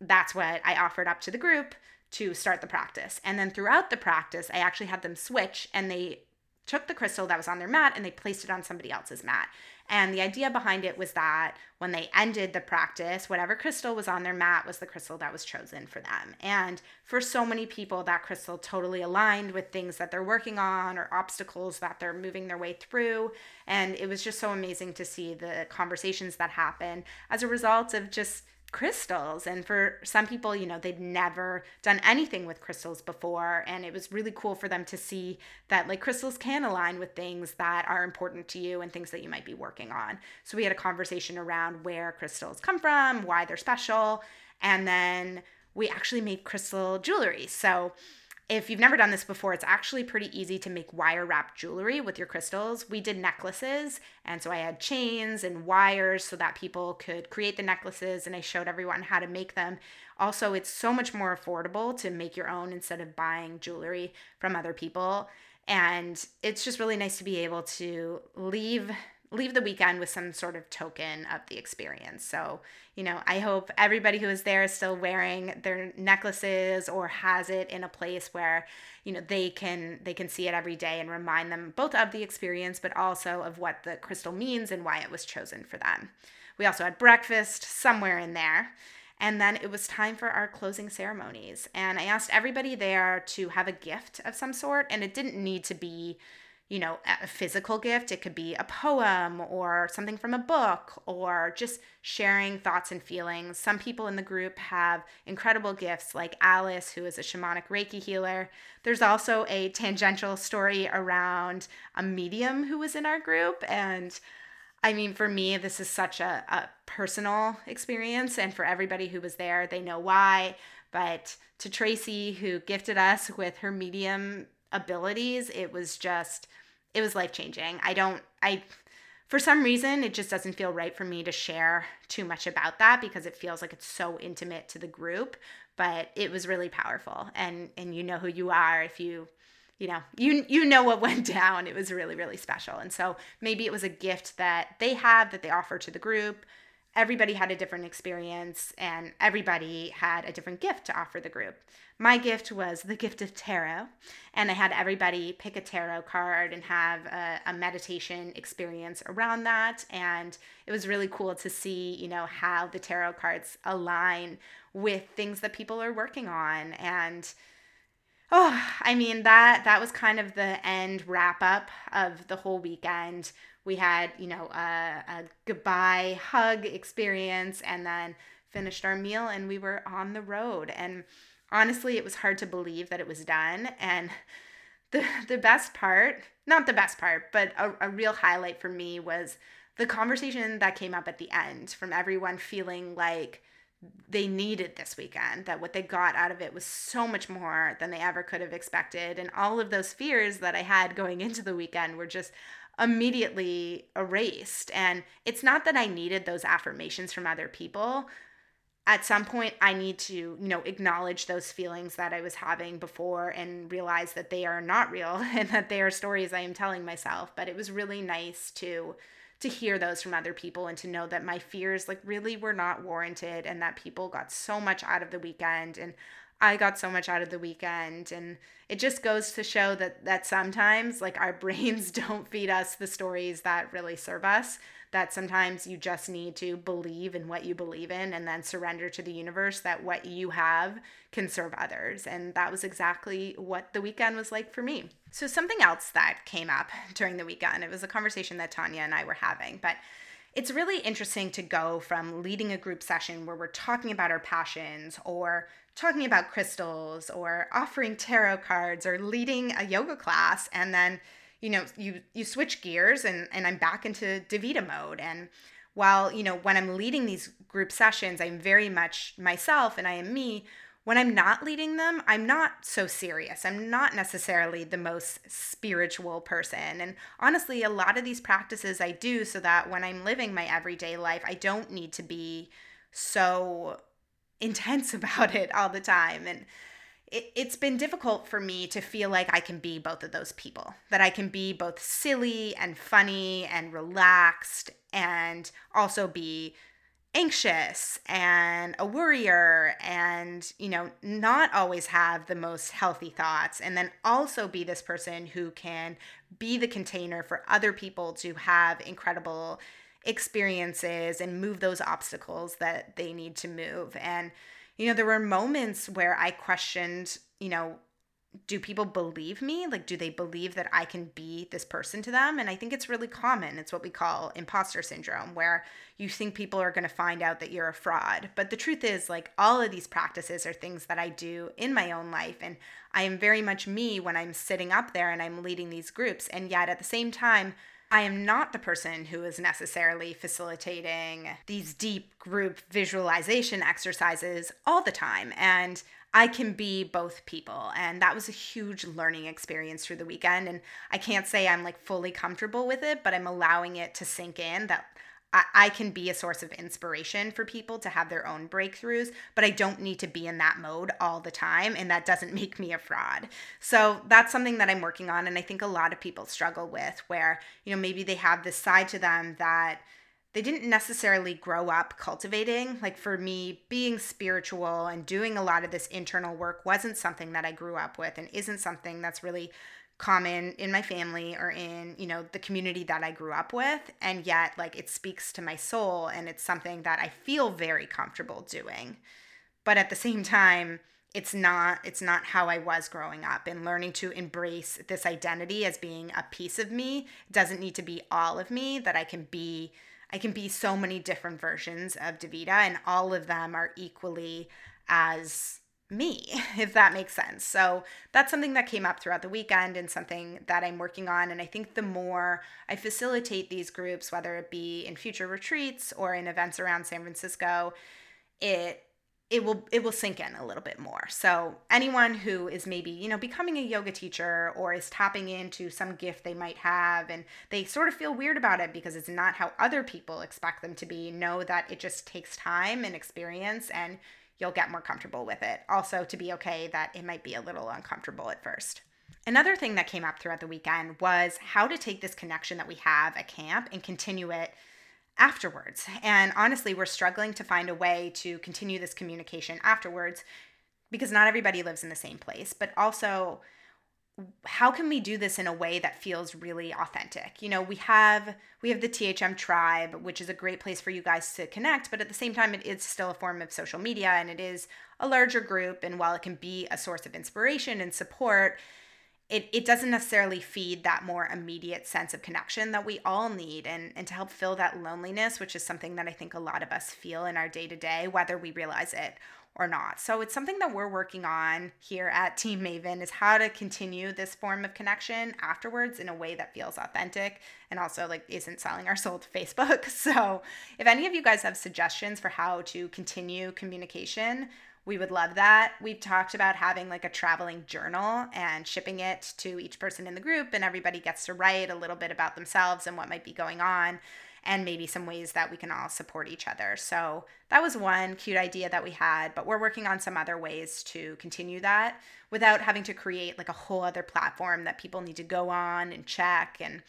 that's what I offered up to the group to start the practice. And then throughout the practice, I actually had them switch and they took the crystal that was on their mat and they placed it on somebody else's mat. And the idea behind it was that when they ended the practice, whatever crystal was on their mat was the crystal that was chosen for them. And for so many people, that crystal totally aligned with things that they're working on or obstacles that they're moving their way through. And it was just so amazing to see the conversations that happen as a result of just crystals. And for some people you know they'd never done anything with crystals before. And it was really cool for them to see that like crystals can align with things that are important to you and things that you might be working on. So we had a conversation around where crystals come from why they're special. And then we actually made crystal jewelry. So if you've never done this before, it's actually pretty easy to make wire wrap jewelry with your crystals. We did necklaces, and so I had chains and wires so that people could create the necklaces, and I showed everyone how to make them. Also, it's so much more affordable to make your own instead of buying jewelry from other people. And it's just really nice to be able to leave leave the weekend with some sort of token of the experience. So, you know, I hope everybody who is there is still wearing their necklaces or has it in a place where, you know, they can they can see it every day and remind them both of the experience but also of what the crystal means and why it was chosen for them. We also had breakfast somewhere in there. And then it was time for our closing ceremonies. And I asked everybody there to have a gift of some sort. And it didn't need to be you know, a physical gift. It could be a poem or something from a book or just sharing thoughts and feelings. Some people in the group have incredible gifts, like Alice, who is a shamanic Reiki healer. There's also a tangential story around a medium who was in our group. And I mean, for me, this is such a, a personal experience, and for everybody who was there, they know why. But to Tracy, who gifted us with her medium abilities, it was just, it was life changing. I don't, I, for some reason, it just doesn't feel right for me to share too much about that because it feels like it's so intimate to the group. But it was really powerful, and and you know who you are if you you know you you know what went down it was really really special and so maybe it was a gift that they have that they offer to the group everybody had a different experience and everybody had a different gift to offer the group. My gift was the gift of tarot and i had everybody pick a tarot card and have a, a meditation experience around that. And it was really cool to see you know how the tarot cards align with things that people are working on. And oh, I mean that that was kind of the end wrap up of the whole weekend. We had, you know, a, a goodbye hug experience and then finished our meal and we were on the road. And honestly, it was hard to believe that it was done. And the the best part, not the best part, but a, a real highlight for me was the conversation that came up at the end from everyone feeling like they needed this weekend, that what they got out of it was so much more than they ever could have expected. And all of those fears that I had going into the weekend were just immediately erased. And it's not that I needed those affirmations from other people. At some point, I need to, you know, acknowledge those feelings that I was having before and realize that they are not real and that they are stories I am telling myself. But it was really nice to to hear those from other people and to know that my fears like really were not warranted and that people got so much out of the weekend and I got so much out of the weekend and it just goes to show that that sometimes like our brains don't feed us the stories that really serve us that sometimes you just need to believe in what you believe in and then surrender to the universe that what you have can serve others. And that was exactly what the weekend was like for me. So, something else that came up during the weekend, it was a conversation that Tanya and I were having, but it's really interesting to go from leading a group session where we're talking about our passions or talking about crystals or offering tarot cards or leading a yoga class and then you know you you switch gears and and I'm back into Davida mode. And while you know when I'm leading these group sessions I'm very much myself and I am me. When I'm not leading them I'm not so serious. I'm not necessarily the most spiritual person. And honestly a lot of these practices I do so that when I'm living my everyday life I don't need to be so intense about it all the time. And it, it's been difficult for me to feel like I can be both of those people, that I can be both silly and funny and relaxed and also be anxious and a worrier and you know not always have the most healthy thoughts. And then also be this person who can be the container for other people to have incredible experiences and move those obstacles that they need to move and you know, there were moments where I questioned, you know, do people believe me? Like, do they believe that I can be this person to them? And I think it's really common. It's what we call imposter syndrome, where you think people are going to find out that you're a fraud. But the truth is, like, all of these practices are things that I do in my own life. And I am very much me when I'm sitting up there and I'm leading these groups. And yet at the same time, I am not the person who is necessarily facilitating these deep group visualization exercises all the time. And I can be both people. And that was a huge learning experience through the weekend. And I can't say I'm like fully comfortable with it, but I'm allowing it to sink in that I, can be a source of inspiration for people to have their own breakthroughs, but I don't need to be in that mode all the time. And that doesn't make me a fraud. So that's something that I'm working on. And I think a lot of people struggle with where, you know, maybe they have this side to them that they didn't necessarily grow up cultivating. Like for me, being spiritual and doing a lot of this internal work wasn't something that I grew up with and isn't something that's really common in my family or in you know the community that i grew up with and yet like it speaks to my soul and it's something that i feel very comfortable doing. But at the same time it's not it's not how i was growing up and learning to embrace this identity as being a piece of me it doesn't need to be all of me that i can be i can be so many different versions of davida and all of them are equally as me, if that makes sense. So that's something that came up throughout the weekend and something that I'm working on. And I think the more I facilitate these groups, whether it be in future retreats or in events around San Francisco, it it will it will sink in a little bit more. So anyone who is maybe, you know, becoming a yoga teacher or is tapping into some gift they might have and they sort of feel weird about it because it's not how other people expect them to be, know that it just takes time and experience and you'll get more comfortable with it. Also, to be okay that it might be a little uncomfortable at first. Another thing that came up throughout the weekend was how to take this connection that we have at camp and continue it afterwards. And honestly, we're struggling to find a way to continue this communication afterwards because not everybody lives in the same place, but also how can we do this in a way that feels really authentic? You know we have we have the thm tribe which is a great place for you guys to connect but at the same time it is still a form of social media and it is a larger group. And while it can be a source of inspiration and support it, it doesn't necessarily feed that more immediate sense of connection that we all need. And, and to help fill that loneliness which is something that i think a lot of us feel in our day to day whether we realize it or not. So it's something that we're working on here at Team Maven is how to continue this form of connection afterwards in a way that feels authentic and also like isn't selling our soul to Facebook. So if any of you guys have suggestions for how to continue communication, we would love that. We've talked about having like a traveling journal and shipping it to each person in the group, and everybody gets to write a little bit about themselves and what might be going on and maybe some ways that we can all support each other. So that was one cute idea that we had, but we're working on some other ways to continue that without having to create like a whole other platform that people need to go on and check and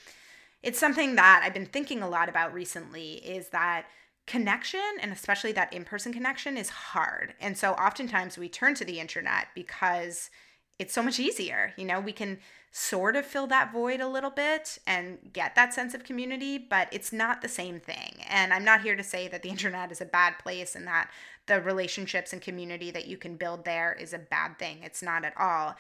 it's something that I've been thinking a lot about recently is that connection and especially that in-person connection is hard. And so oftentimes we turn to the internet because it's so much easier. You know, we can sort of fill that void a little bit and get that sense of community, but it's not the same thing. And I'm not here to say that the internet is a bad place and that the relationships and community that you can build there is a bad thing. It's not at all.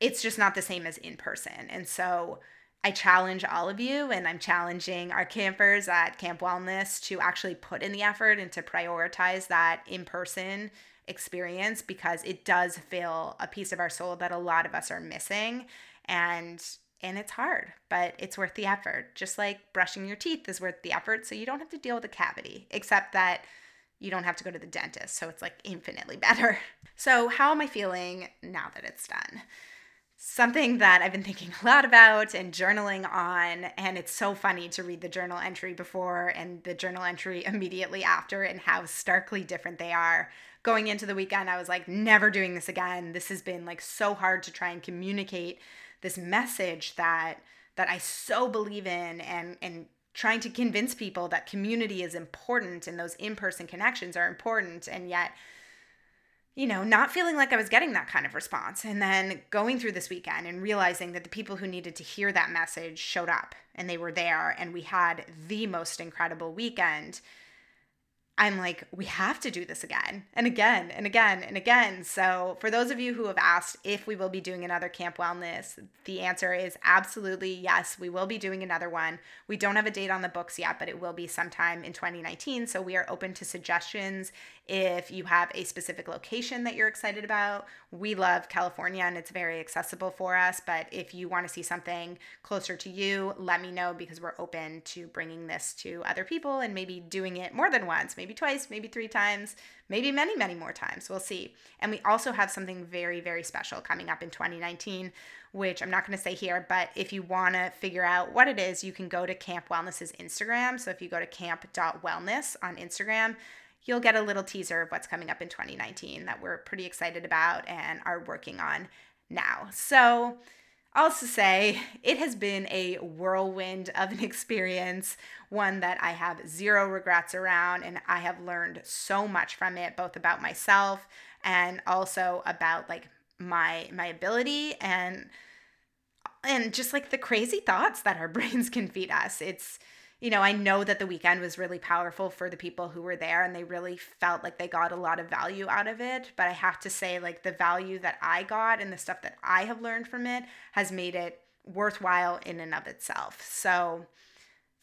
It's just not the same as in person. And so I challenge all of you, and I'm challenging our campers at Camp Wellness to actually put in the effort and to prioritize that in person experience because it does fill a piece of our soul that a lot of us are missing and and it's hard but it's worth the effort just like brushing your teeth is worth the effort so you don't have to deal with a cavity except that you don't have to go to the dentist so it's like infinitely better so how am i feeling now that it's done something that I've been thinking a lot about and journaling on. And it's so funny to read the journal entry before and the journal entry immediately after and how starkly different they are going into the weekend, I was like, never doing this again. This has been like so hard to try and communicate this message that that I so believe in and and trying to convince people that community is important and those in-person connections are important and yet you know, not feeling like I was getting that kind of response. And then going through this weekend and realizing that the people who needed to hear that message showed up and they were there and we had the most incredible weekend I'm like, we have to do this again and again and again and again. So, for those of you who have asked if we will be doing another Camp Wellness, the answer is absolutely yes, we will be doing another one. We don't have a date on the books yet, but it will be sometime in 2019. So, we are open to suggestions. If you have a specific location that you're excited about, we love California and it's very accessible for us. But if you want to see something closer to you, let me know because we're open to bringing this to other people and maybe doing it more than once, maybe twice, maybe three times, maybe many, many more times. We'll see. And we also have something very, very special coming up in 2019 which I'm not going to say here, but if you want to figure out what it is, you can go to Camp Wellness's Instagram. So if you go to camp.wellness on Instagram, you'll get a little teaser of what's coming up in 2019 that we're pretty excited about and are working on now. So, also say it has been a whirlwind of an experience, one that I have zero regrets around, and I have learned so much from it, both about myself and also about like my my ability and and just like the crazy thoughts that our brains can feed us. It's you know, I know that the weekend was really powerful for the people who were there and they really felt like they got a lot of value out of it. But I have to say, like, the value that I got and the stuff that I have learned from it has made it worthwhile in and of itself. So,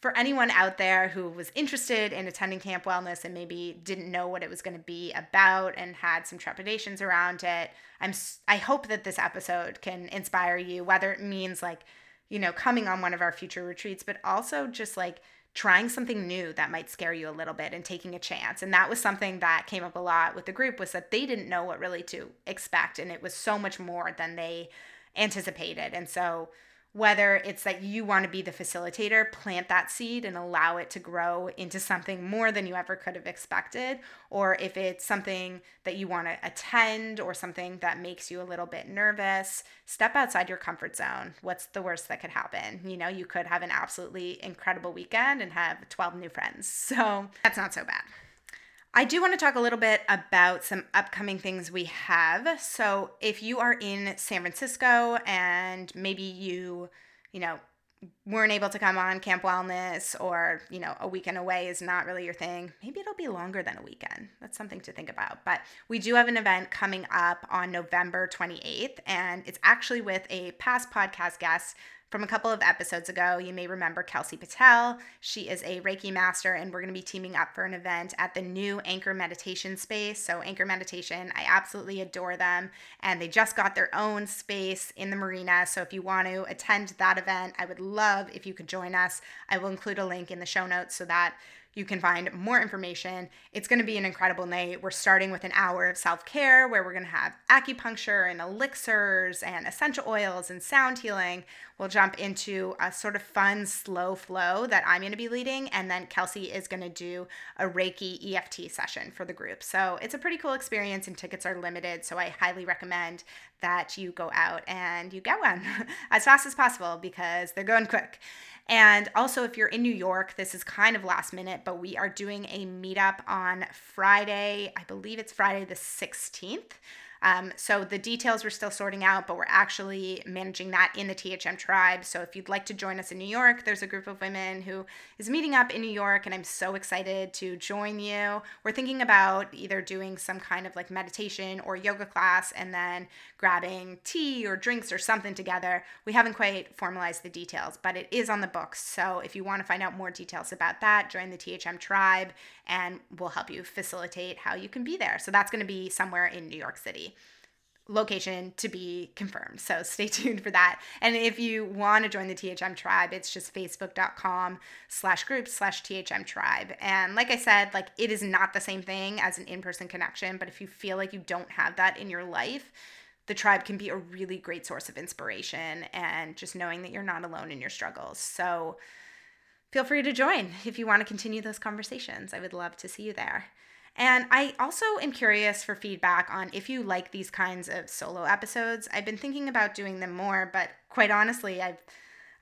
for anyone out there who was interested in attending Camp Wellness and maybe didn't know what it was going to be about and had some trepidations around it, I'm I hope that this episode can inspire you whether it means like, you know, coming on one of our future retreats, but also just like trying something new that might scare you a little bit and taking a chance. And that was something that came up a lot with the group was that they didn't know what really to expect and it was so much more than they anticipated. And so whether it's that you want to be the facilitator, plant that seed and allow it to grow into something more than you ever could have expected, or if it's something that you want to attend or something that makes you a little bit nervous, step outside your comfort zone. What's the worst that could happen? You know, you could have an absolutely incredible weekend and have 12 new friends. So that's not so bad. I do want to talk a little bit about some upcoming things we have. So, if you are in San Francisco and maybe you, you know, weren't able to come on Camp Wellness or, you know, a weekend away is not really your thing, maybe it'll be longer than a weekend. That's something to think about. But we do have an event coming up on November 28th, and it's actually with a past podcast guest from a couple of episodes ago, you may remember Kelsey Patel. She is a Reiki master, and we're going to be teaming up for an event at the new Anchor Meditation space. So, Anchor Meditation, I absolutely adore them, and they just got their own space in the marina. So, if you want to attend that event, I would love if you could join us. I will include a link in the show notes so that you can find more information. It's going to be an incredible night. We're starting with an hour of self care where we're going to have acupuncture and elixirs and essential oils and sound healing. We'll jump into a sort of fun, slow flow that I'm going to be leading. And then Kelsey is going to do a Reiki EFT session for the group. So it's a pretty cool experience, and tickets are limited. So I highly recommend that you go out and you get one as fast as possible because they're going quick. And also, if you're in New York, this is kind of last minute, but we are doing a meetup on Friday. I believe it's Friday the 16th. Um, so the details we're still sorting out, but we're actually managing that in the THM tribe. So if you'd like to join us in New York, there's a group of women who is meeting up in New York, and I'm so excited to join you. We're thinking about either doing some kind of like meditation or yoga class and then grabbing tea or drinks or something together. We haven't quite formalized the details, but it is on the books. So if you want to find out more details about that, join the THM tribe and we'll help you facilitate how you can be there. So that's going to be somewhere in New York City location to be confirmed. So stay tuned for that. And if you want to join the THM tribe, it's just facebook.com slash group slash THM tribe. And like I said, like it is not the same thing as an in-person connection, but if you feel like you don't have that in your life, the tribe can be a really great source of inspiration and just knowing that you're not alone in your struggles. So feel free to join if you want to continue those conversations. I would love to see you there. And I also am curious for feedback on if you like these kinds of solo episodes. I've been thinking about doing them more, but quite honestly, I've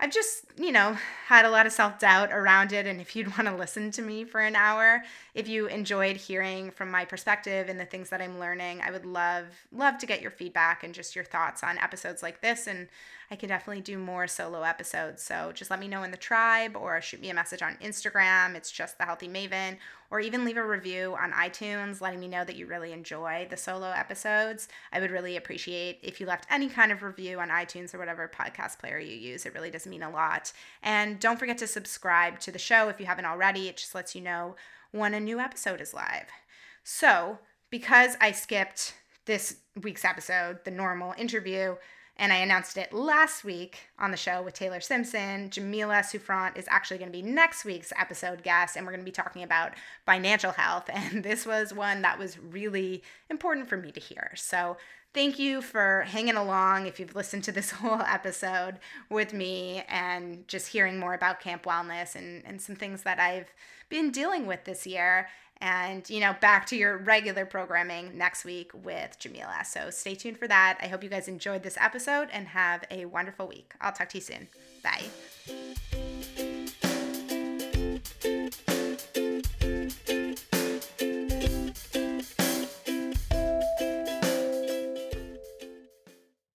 I've just, you know, had a lot of self doubt around it. And if you'd want to listen to me for an hour, if you enjoyed hearing from my perspective and the things that I'm learning, I would love, love to get your feedback and just your thoughts on episodes like this. And I can definitely do more solo episodes. So just let me know in the tribe or shoot me a message on Instagram. It's just the Healthy Maven, or even leave a review on iTunes letting me know that you really enjoy the solo episodes. I would really appreciate if you left any kind of review on iTunes or whatever podcast player you use. It really does mean a lot. And don't forget to subscribe to the show if you haven't already. It just lets you know when a new episode is live. So, because I skipped this week's episode, the normal interview, and I announced it last week on the show with Taylor Simpson. Jamila Souffrant is actually going to be next week's episode guest, and we're going to be talking about financial health. And this was one that was really important for me to hear. So thank you for hanging along if you've listened to this whole episode with me and just hearing more about Camp Wellness and, and some things that I've been dealing with this year and you know back to your regular programming next week with Jamila. So stay tuned for that. I hope you guys enjoyed this episode and have a wonderful week. I'll talk to you soon. Bye.